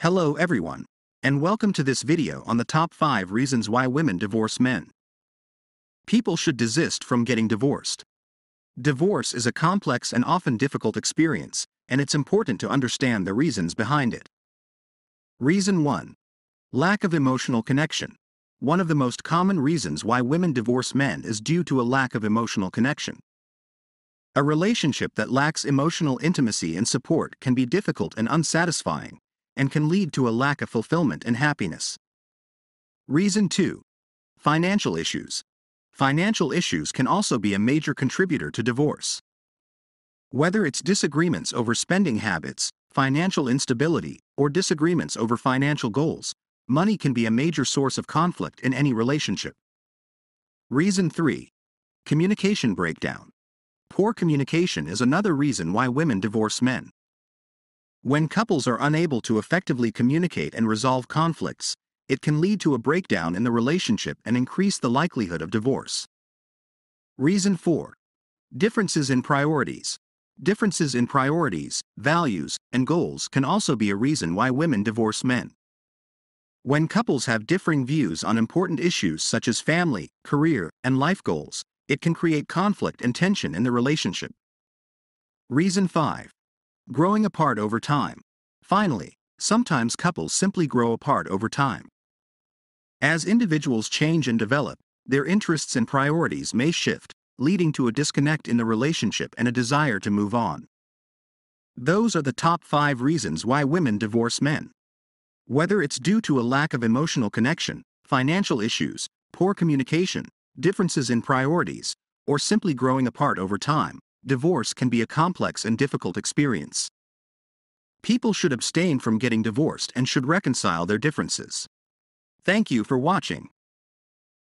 Hello everyone, and welcome to this video on the top 5 reasons why women divorce men. People should desist from getting divorced. Divorce is a complex and often difficult experience, and it's important to understand the reasons behind it. Reason 1. Lack of emotional connection. One of the most common reasons why women divorce men is due to a lack of emotional connection. A relationship that lacks emotional intimacy and support can be difficult and unsatisfying, and can lead to a lack of fulfillment and happiness. Reason 2. Financial issues. Financial issues can also be a major contributor to divorce. Whether it's disagreements over spending habits, financial instability, or disagreements over financial goals, money can be a major source of conflict in any relationship. Reason 3. Communication breakdown. Poor communication is another reason why women divorce men. When couples are unable to effectively communicate and resolve conflicts, it can lead to a breakdown in the relationship and increase the likelihood of divorce. Reason 4. Differences in priorities. Differences in priorities, values, and goals can also be a reason why women divorce men. When couples have differing views on important issues such as family, career, and life goals, it can create conflict and tension in the relationship. Reason 5 growing apart over time. Finally, sometimes couples simply grow apart over time. As individuals change and develop, their interests and priorities may shift, leading to a disconnect in the relationship and a desire to move on. Those are the top 5 reasons why women divorce men. Whether it's due to a lack of emotional connection, financial issues, poor communication, differences in priorities, or simply growing apart over time, divorce can be a complex and difficult experience. People should abstain from getting divorced and should reconcile their differences. Thank you for watching.